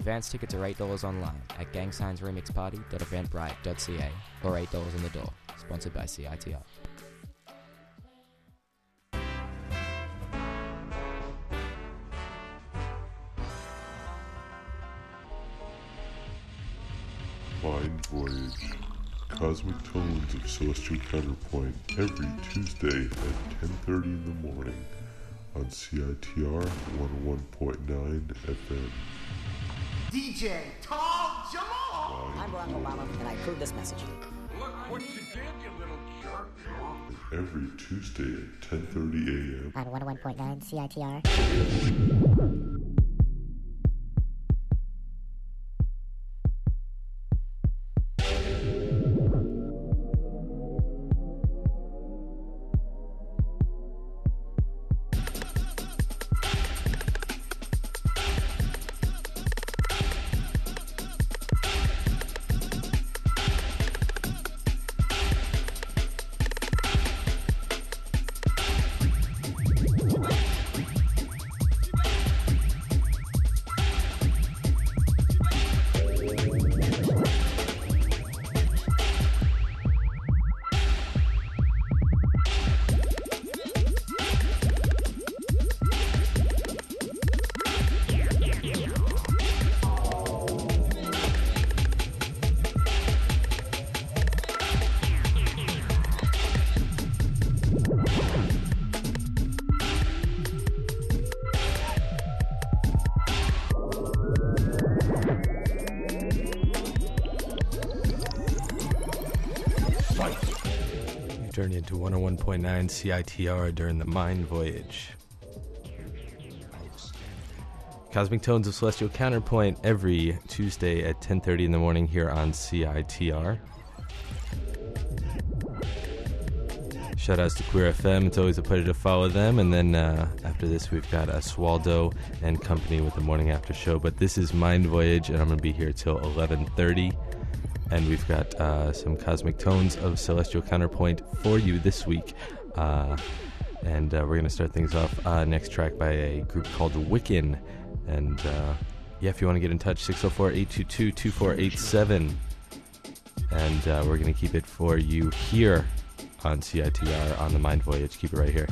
Advance tickets are $8 online at gangsignsremixparty.eventbrite.ca or $8 on the door. Sponsored by CITR. Mind Voyage. Cosmic Tones of Celestial Counterpoint every Tuesday at 10.30 in the morning on CITR 101.9 FM. DJ Tom Jamal. I'm Barack Obama, and I approve this message. Look what you did, you little jerk. Every Tuesday at 10.30 a.m. on 101.9 CITR. 101.9 CITR during the Mind Voyage. Cosmic Tones of Celestial Counterpoint every Tuesday at 10:30 in the morning here on CITR. Shoutouts to Queer FM. It's always a pleasure to follow them. And then uh, after this, we've got Swaldo and company with the morning after show. But this is Mind Voyage, and I'm going to be here till 11:30 and we've got uh, some cosmic tones of celestial counterpoint for you this week. Uh, and uh, we're going to start things off uh, next track by a group called Wiccan. And uh, yeah, if you want to get in touch, 604 822 2487. And uh, we're going to keep it for you here on CITR on the Mind Voyage. Keep it right here.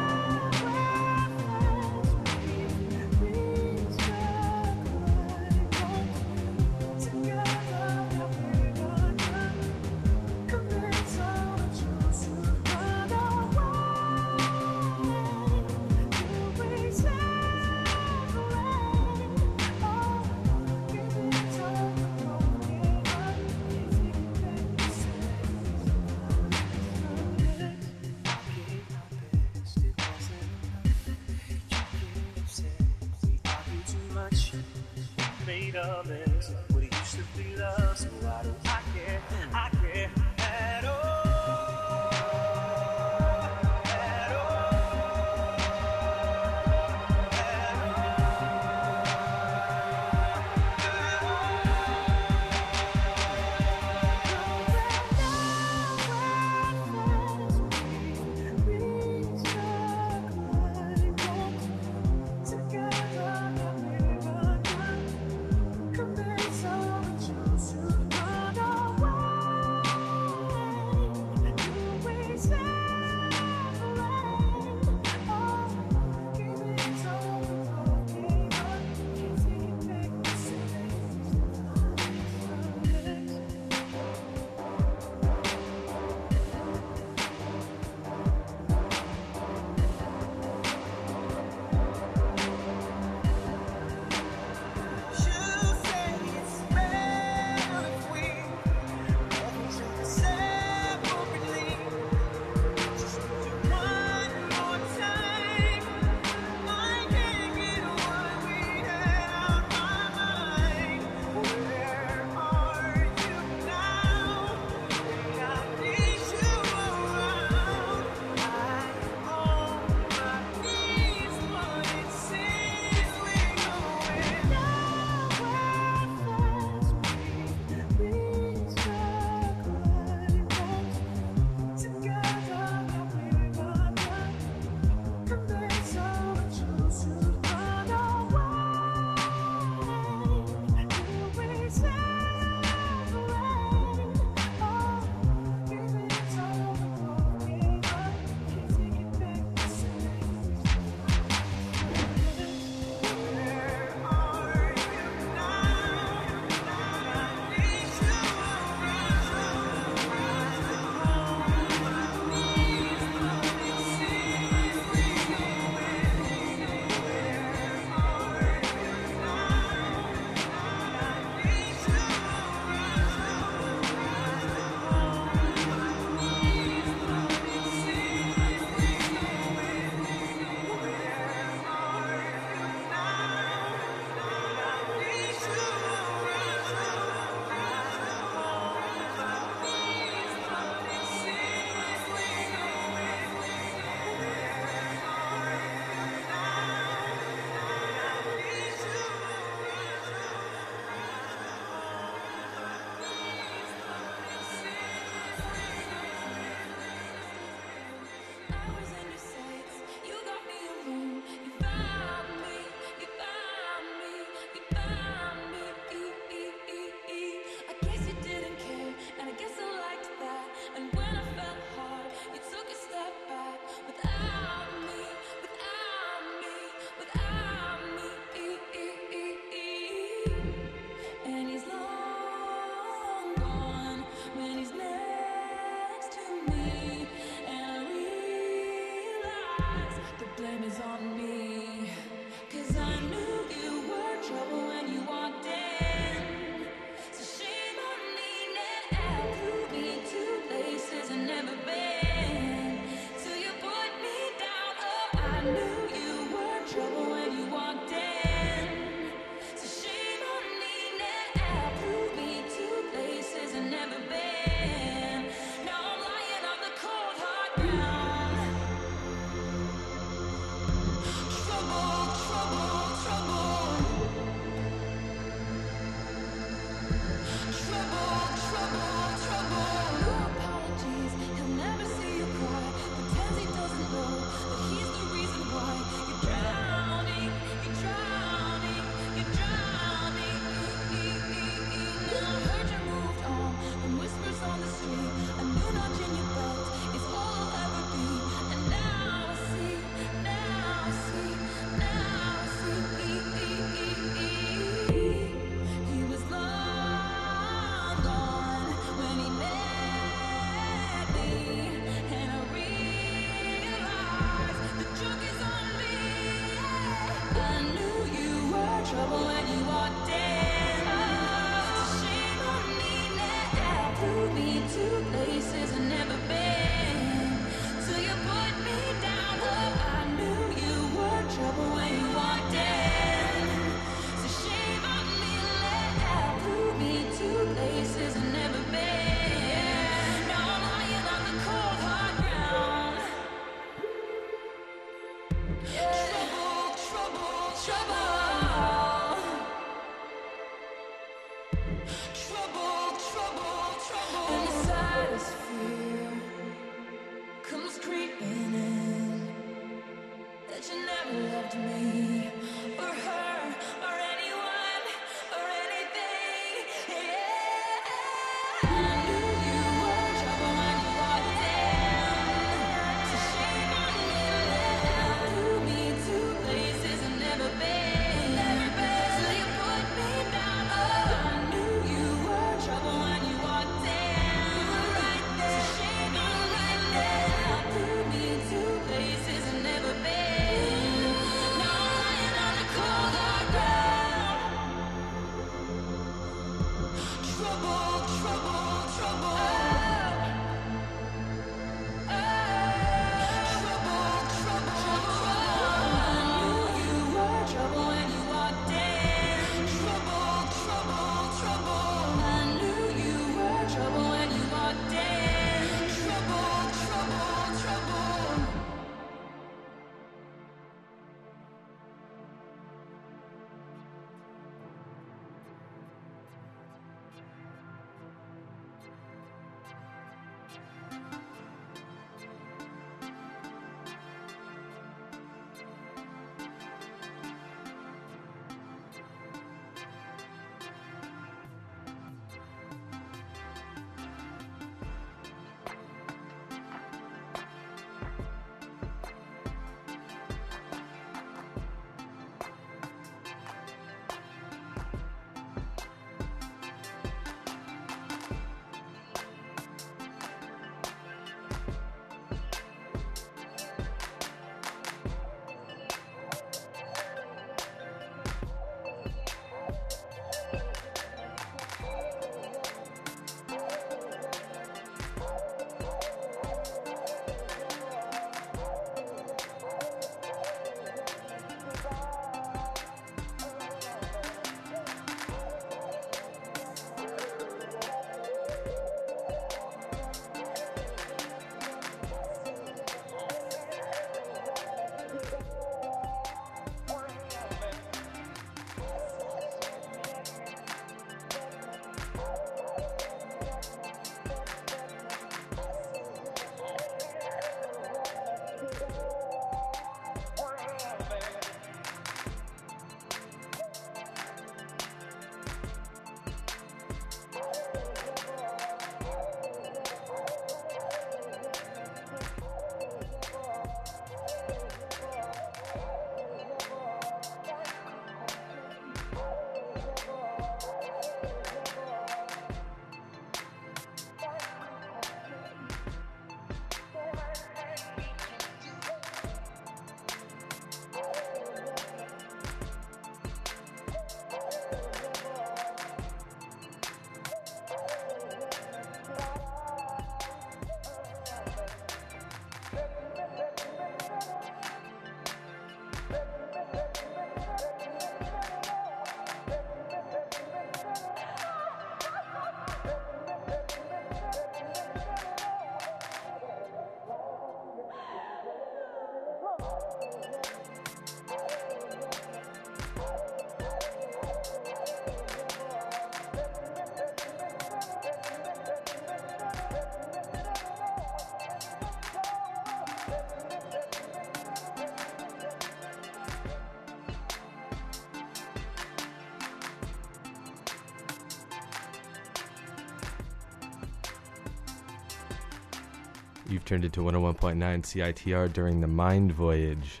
You've turned into 101.9 CITR during the Mind Voyage.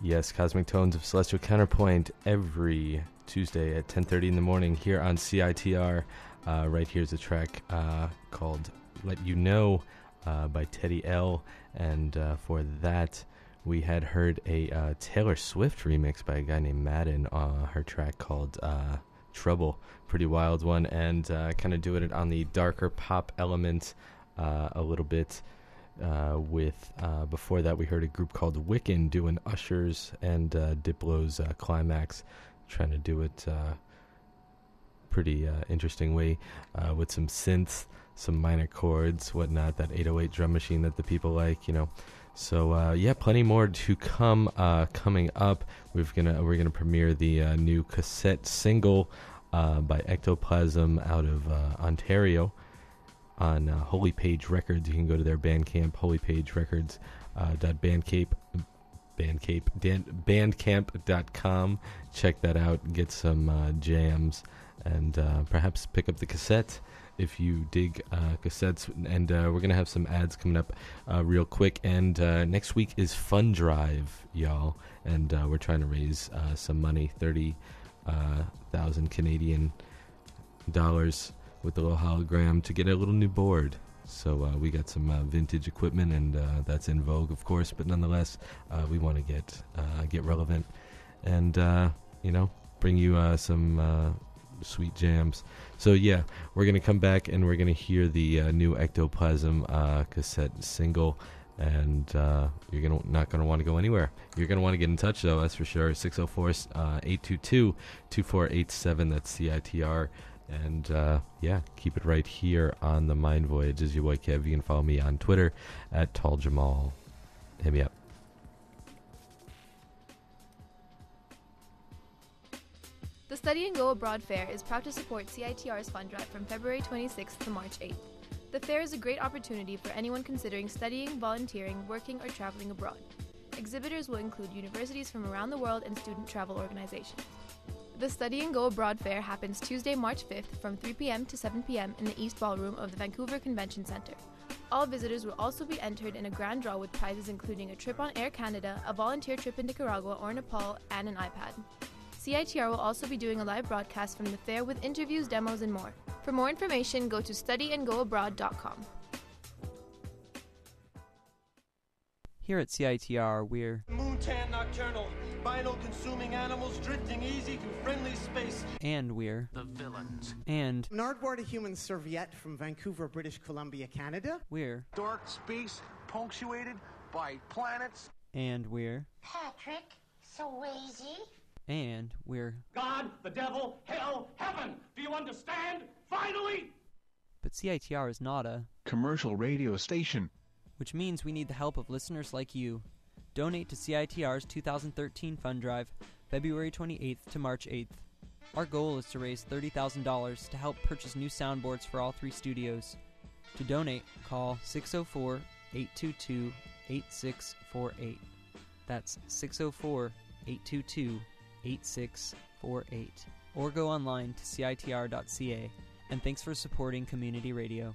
Yes, Cosmic Tones of Celestial Counterpoint every Tuesday at 10:30 in the morning here on CITR. Uh, right here's a track uh, called "Let You Know" uh, by Teddy L, and uh, for that we had heard a uh, Taylor Swift remix by a guy named Madden. Uh, her track called "Trouble," pretty wild one, and kind of doing it on the darker pop element a little bit. Uh, with uh, before that we heard a group called Wiccan doing Ushers and uh, Diplo's uh, Climax, trying to do it uh, pretty uh, interesting way with some synths, some minor chords, whatnot. That 808 drum machine that the people like, you know. So yeah, plenty more to come coming up. We're gonna we're gonna premiere the new cassette single by Ectoplasm out of Ontario on uh, Holy Page Records. You can go to their Bandcamp, Holypage Records. Uh, bandcamp, bandcamp, bandcamp.com. Check that out. Get some uh, jams and uh, perhaps pick up the cassette if you dig uh, cassettes. And uh, we're going to have some ads coming up real quick. And next week is Fun Drive, y'all. And we're trying to raise some money 30,000 Canadian dollars with the little hologram to get a little new board. So uh, we got some uh, vintage equipment, and uh, that's in vogue, of course. But nonetheless, uh, we want to get uh, get relevant, and uh, you know, bring you some sweet jams. So yeah, we're gonna come back and we're gonna hear the new Ectoplasm cassette single. And you're gonna not gonna want to go anywhere. You're gonna want to get in touch though, that's for sure. 604-822-2487. That's CITR. And uh, yeah, keep it right here on the Mind Voyage. Is your boy Kev. You can follow me on Twitter at Tall Jamal. Hit me up. The Study and Go Abroad Fair is proud to support CITR's fund drive from February 26th to March 8th. The fair is a great opportunity for anyone considering studying, volunteering, working, or traveling abroad. Exhibitors will include universities from around the world and student travel organizations. The Study and Go Abroad Fair happens Tuesday, March 5th from 3 p.m. to 7 p.m. in the East Ballroom of the Vancouver Convention Center. All visitors will also be entered in a grand draw with prizes including a trip on Air Canada, a volunteer trip in Nicaragua or Nepal, and an iPad. CITR will also be doing a live broadcast from the fair with interviews, demos, and more. For more information, go to studyandgoabroad.com. Here at CITR, we're Moontan nocturnal, vinyl consuming animals drifting easy through friendly space. and we're The villains. and Nardwuar, a human serviette from Vancouver, British Columbia, Canada. we're Dark space punctuated by planets. and we're Patrick Swayze. and we're God, the devil, hell, heaven. Do you understand? Finally! but CITR is not a Commercial radio station. which means we need the help of listeners like you. Donate to CITR's 2013 fund drive, February 28th to March 8th. Our goal is to raise $30,000 to help purchase new soundboards for all three studios. To donate, call 604 822 8648. That's 604 822 8648. Or go online to CITR.ca. And thanks for supporting community radio.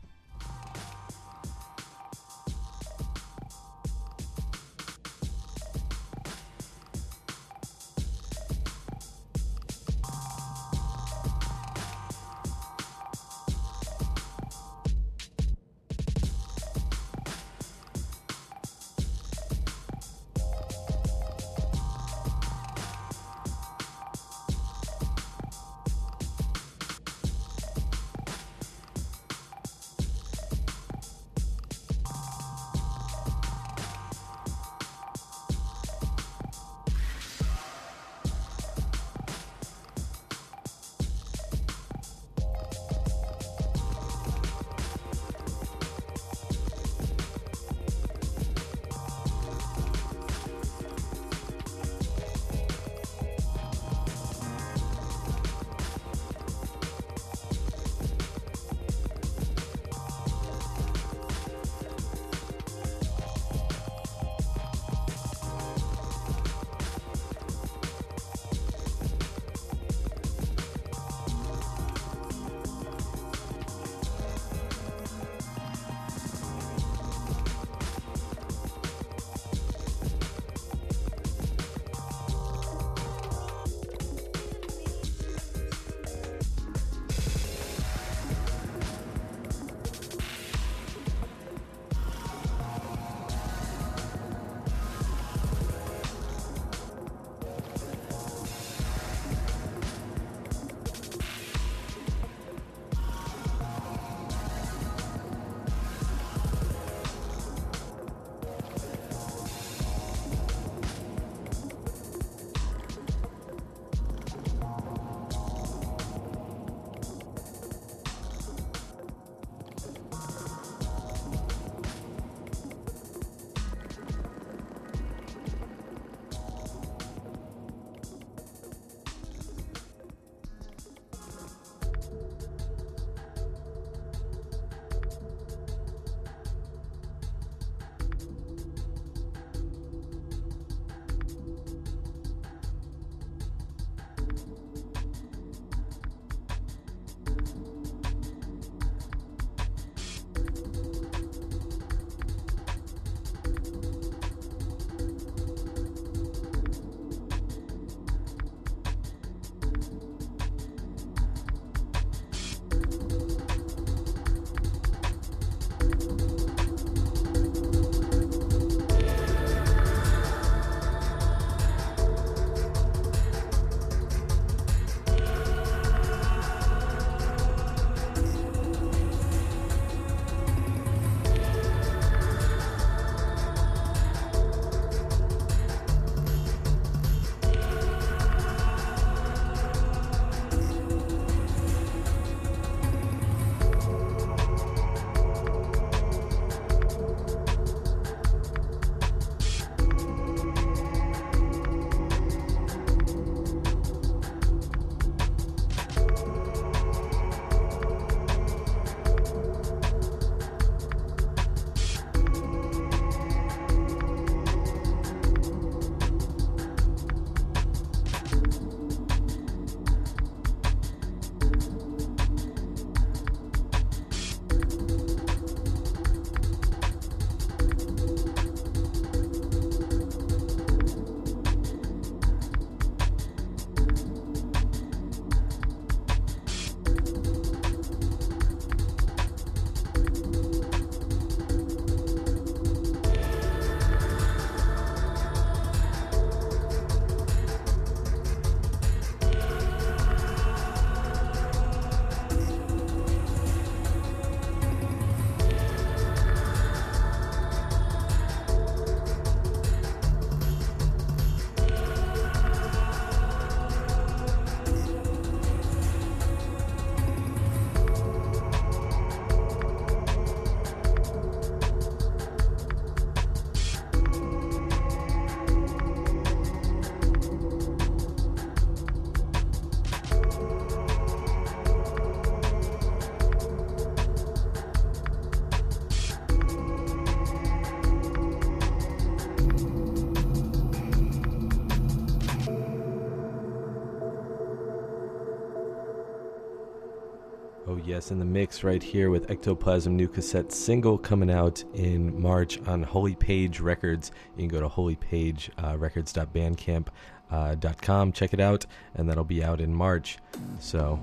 Yes, in the mix right here with Ectoplasm new cassette single coming out in March on Holy Page Records. You can go to holypagerecords.bandcamp.com, check it out, and that'll be out in March. So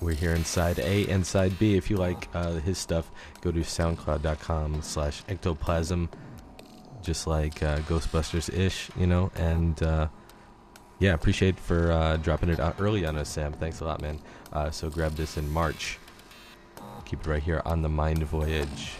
we're here in side A and side B. If you like uh, his stuff, go to soundcloud.com slash ectoplasm, just like uh, Ghostbusters ish, you know, and uh, yeah, appreciate for uh, dropping it out early on us, Sam. Thanks a lot, man. Uh, so grab this in March. Keep it right here on the Mind Voyage.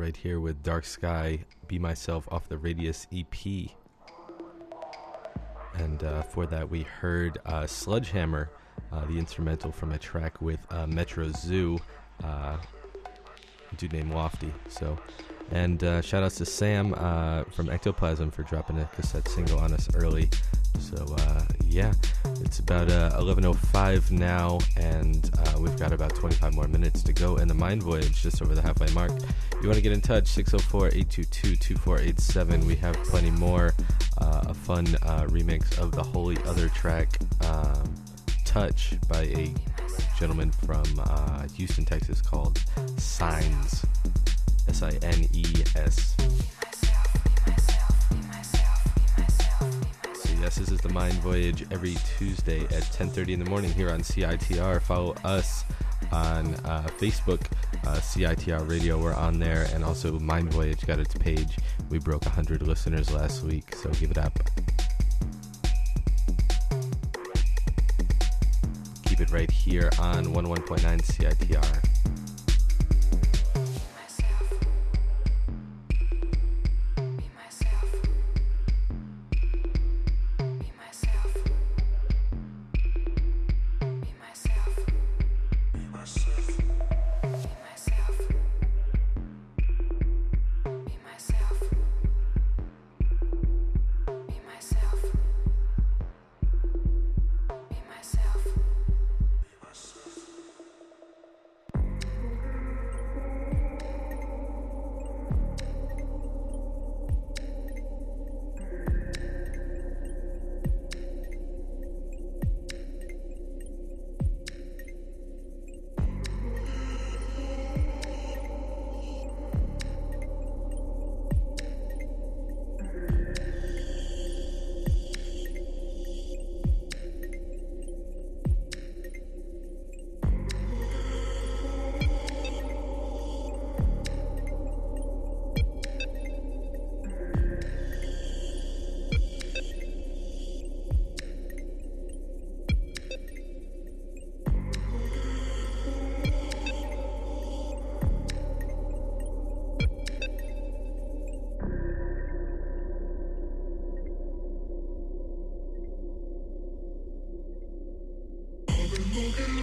Right here with Dark Sky, Be Myself off the Radius EP. And uh, for that, we heard uh, Sledgehammer, uh, the instrumental from a track with uh, Metro Zoo, uh, dude named Lofty. So, and uh, shout outs to Sam uh, from Ectoplasm for dropping a cassette single on us early. So uh, yeah, it's about uh, 11:05 now, and uh, we've got about 25 more minutes to go in the Mind Voyage, just over the halfway mark. You want to get in touch, 604-822-2487. We have plenty more. Uh, a fun uh, remix of the Holy Other track, um, "Touch" by a gentleman from uh, Houston, Texas, called Sines. S I N E S. So yes, this is the Mind Voyage every Tuesday at 10:30 in the morning here on CITR. Follow us on uh, Facebook, uh, CITR Radio. We're on there, and also Mind Voyage got its page. We broke 100 listeners last week, so give it up. Keep it right here on 11.9 CITR. think of me.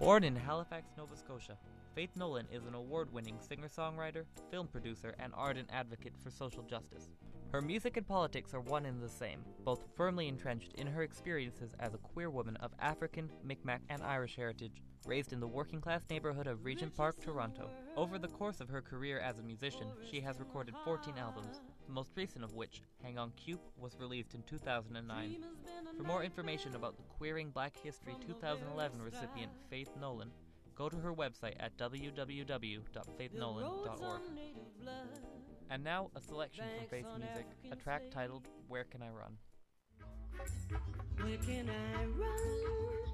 Born in Halifax, Nova Scotia, Faith Nolan is an award winning singer songwriter, film producer, and ardent advocate for social justice. Her music and politics are one and the same, both firmly entrenched in her experiences as a queer woman of African, Mi'kmaq, and Irish heritage, raised in the working class neighborhood of Regent Park, Toronto. Over the course of her career as a musician, she has recorded 14 albums, the most recent of which, Hang On Cube, was released in 2009. For more information about the Queering Black History 2011 recipient Faith Nolan, go to her website at www.faithnolan.org. And now, a selection from Faith's music, a track titled Where Can I Run? Where can I run?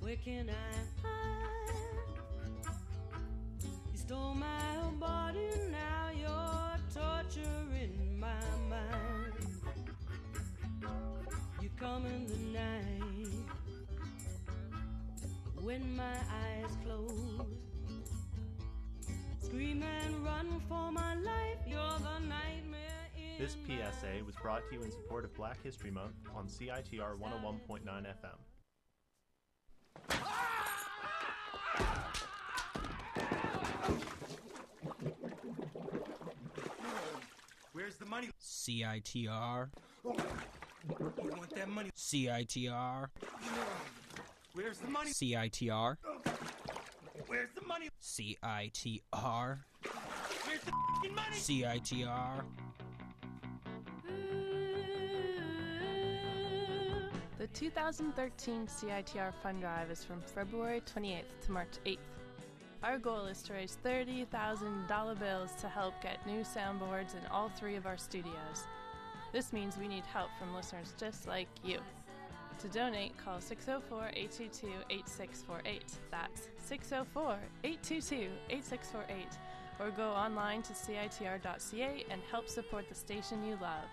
Where can I hide? You stole my body, now you're torturing my mind. You come in the night when my eyes close. Scream and run for my life, you're the nightmare This PSA was brought to you in support of Black History Month on CITR 101.9 FM. Where's the money? CITR. You want that money? CITR. Where's the money? CITR. Where's the money? CITR. Where's the fing money? CITR. The 2013 CITR Fund Drive is from February 28th to March 8th. Our goal is to raise $30,000 bills to help get new soundboards in all three of our studios. This means we need help from listeners just like you. To donate, call 604 822 8648. That's 604 822 8648. Or go online to CITR.ca and help support the station you love.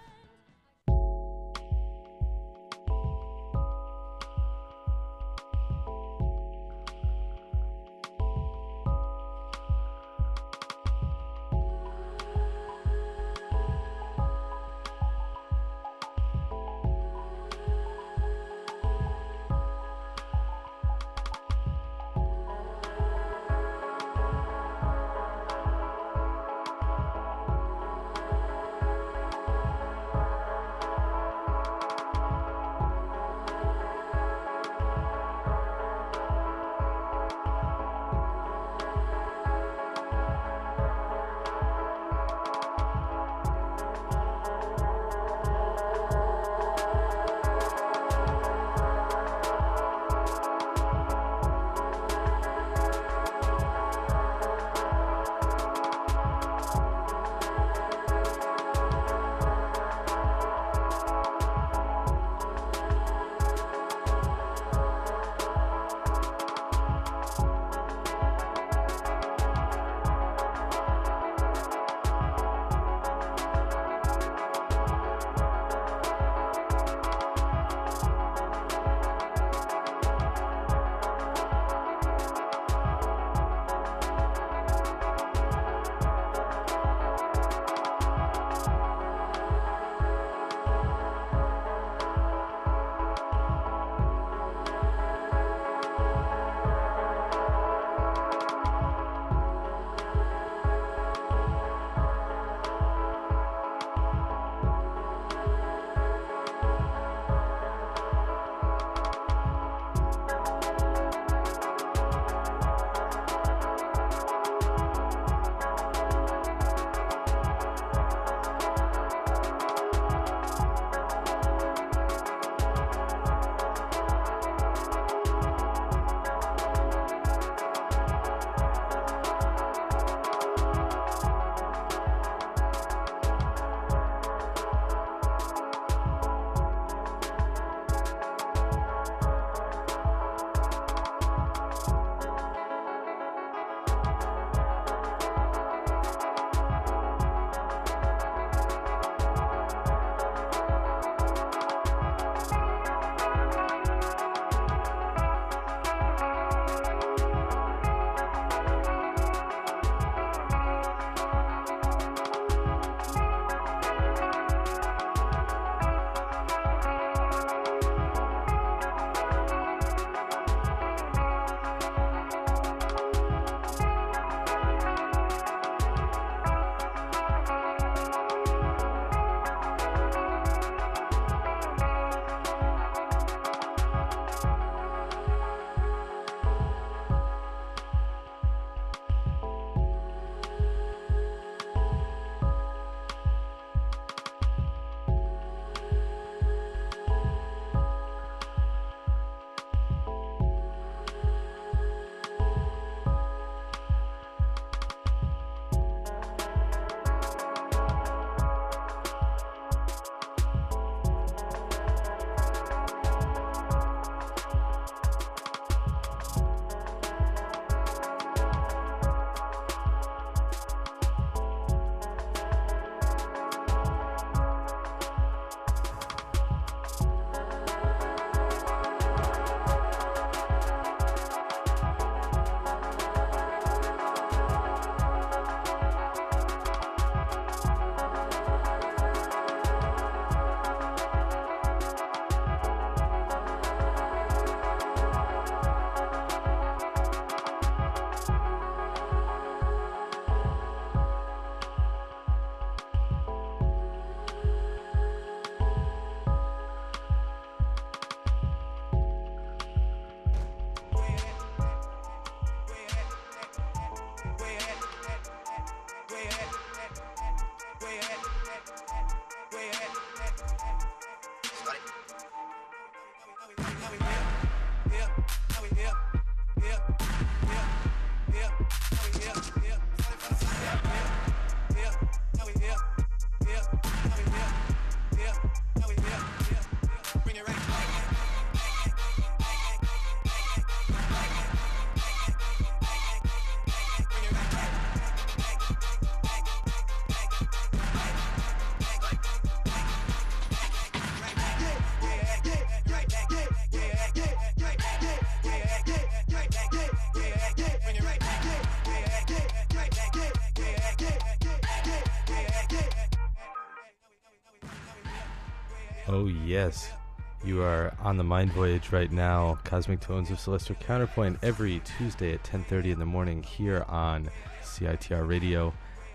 You are on the Mind Voyage right now. Cosmic Tones of Celestial Counterpoint every Tuesday at 10:30 in the morning here on CITR Radio.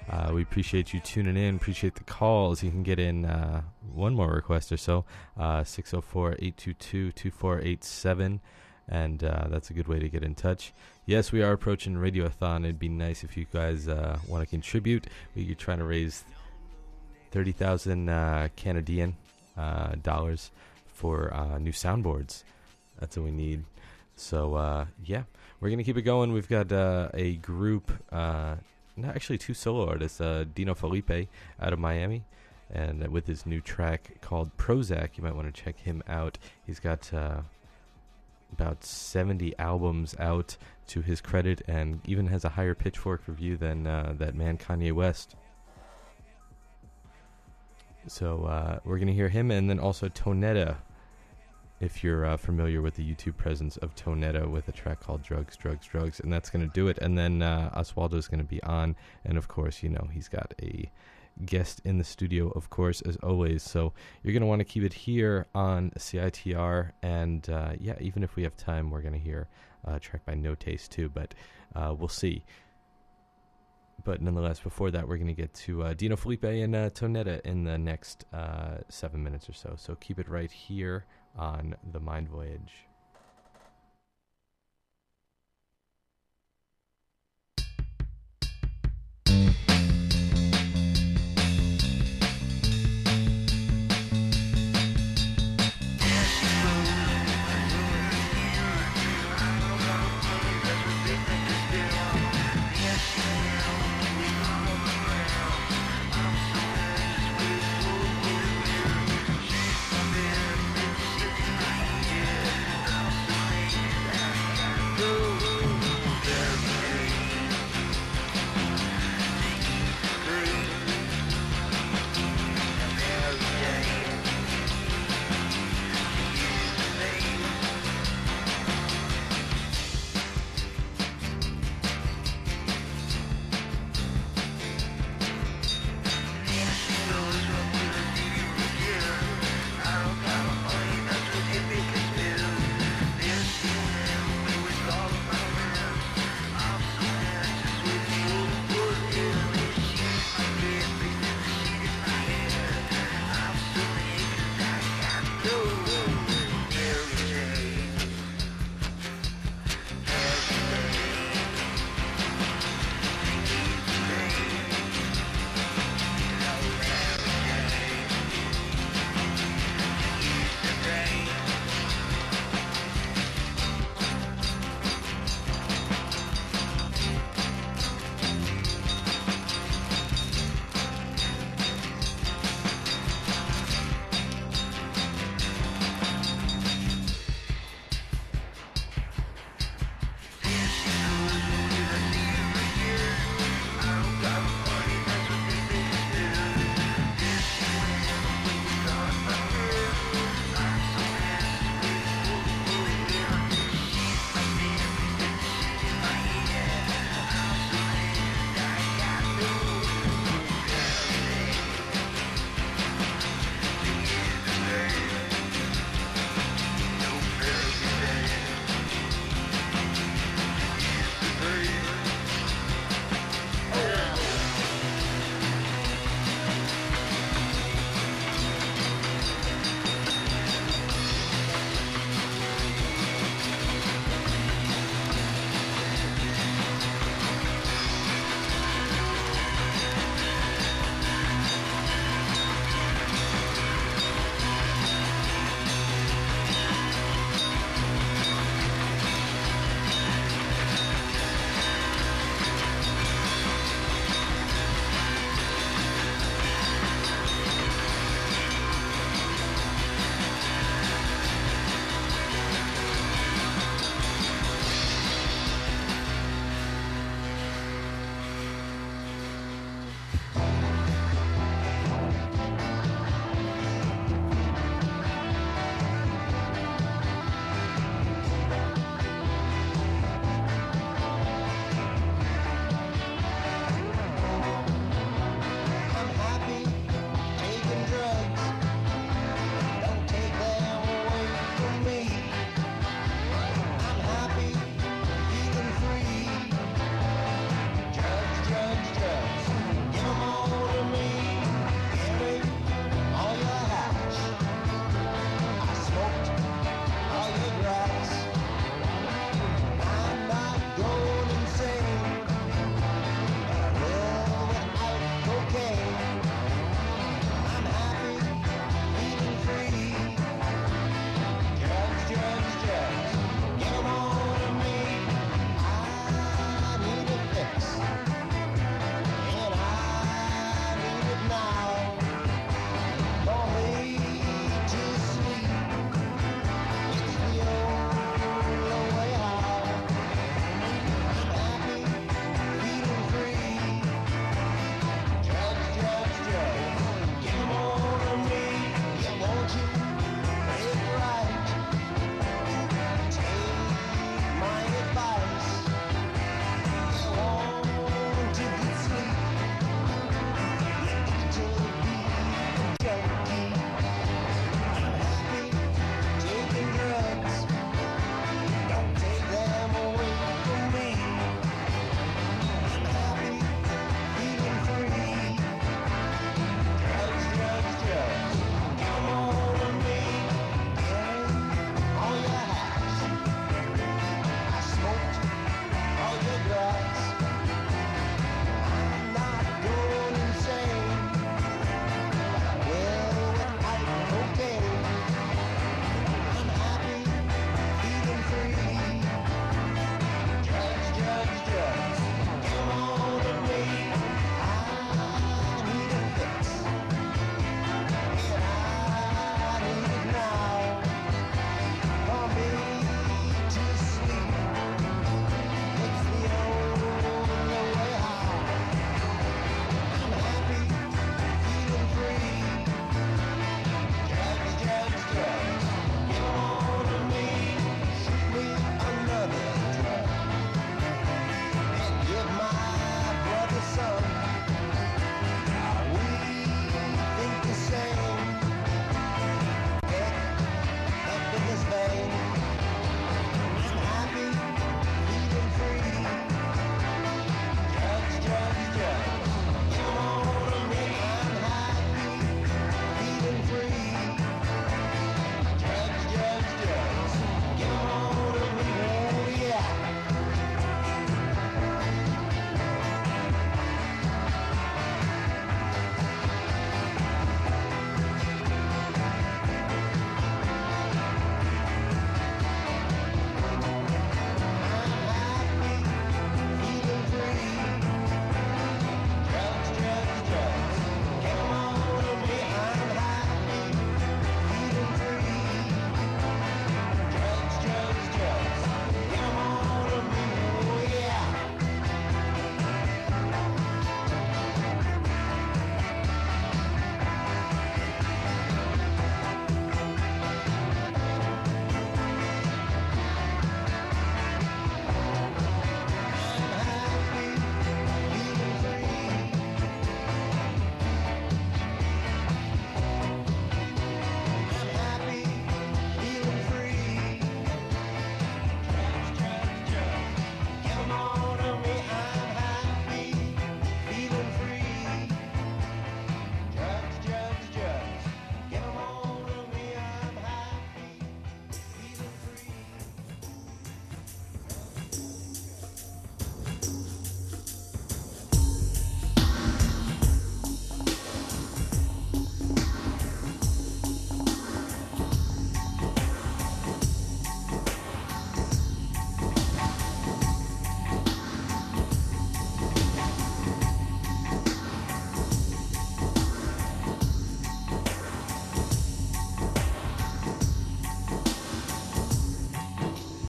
Uh, we appreciate you tuning in. Appreciate the calls. You can get in uh, one more request or so. Uh, 604-822-2487. And uh, that's a good way to get in touch. Yes, we are approaching Radiothon. It'd be nice if you guys uh, want to contribute. We're trying to raise 30,000 uh, Canadian dollars for uh, new soundboards. That's what we need. So uh, yeah, we're gonna keep it going. We've got uh, a group, uh, not actually two solo artists. Uh, Dino Felipe out of Miami, and with his new track called Prozac, you might want to check him out. He's got uh, about 70 albums out to his credit, and even has a higher pitchfork review than uh, that man Kanye West. So uh, we're gonna hear him, and then also Tonetta. If you're uh, familiar with the YouTube presence of Tonetta with a track called "Drugs, Drugs, Drugs," and that's gonna do it. And then uh, Oswaldo is gonna be on, and of course, you know he's got a guest in the studio, of course, as always. So you're gonna want to keep it here on CITR, and uh, yeah, even if we have time, we're gonna hear a track by No Taste too, but uh, we'll see but nonetheless, before that, we're going to get to uh, Dino Felipe and uh, Tonetta in the next uh, seven minutes or so. So keep it right here on the Mind Voyage.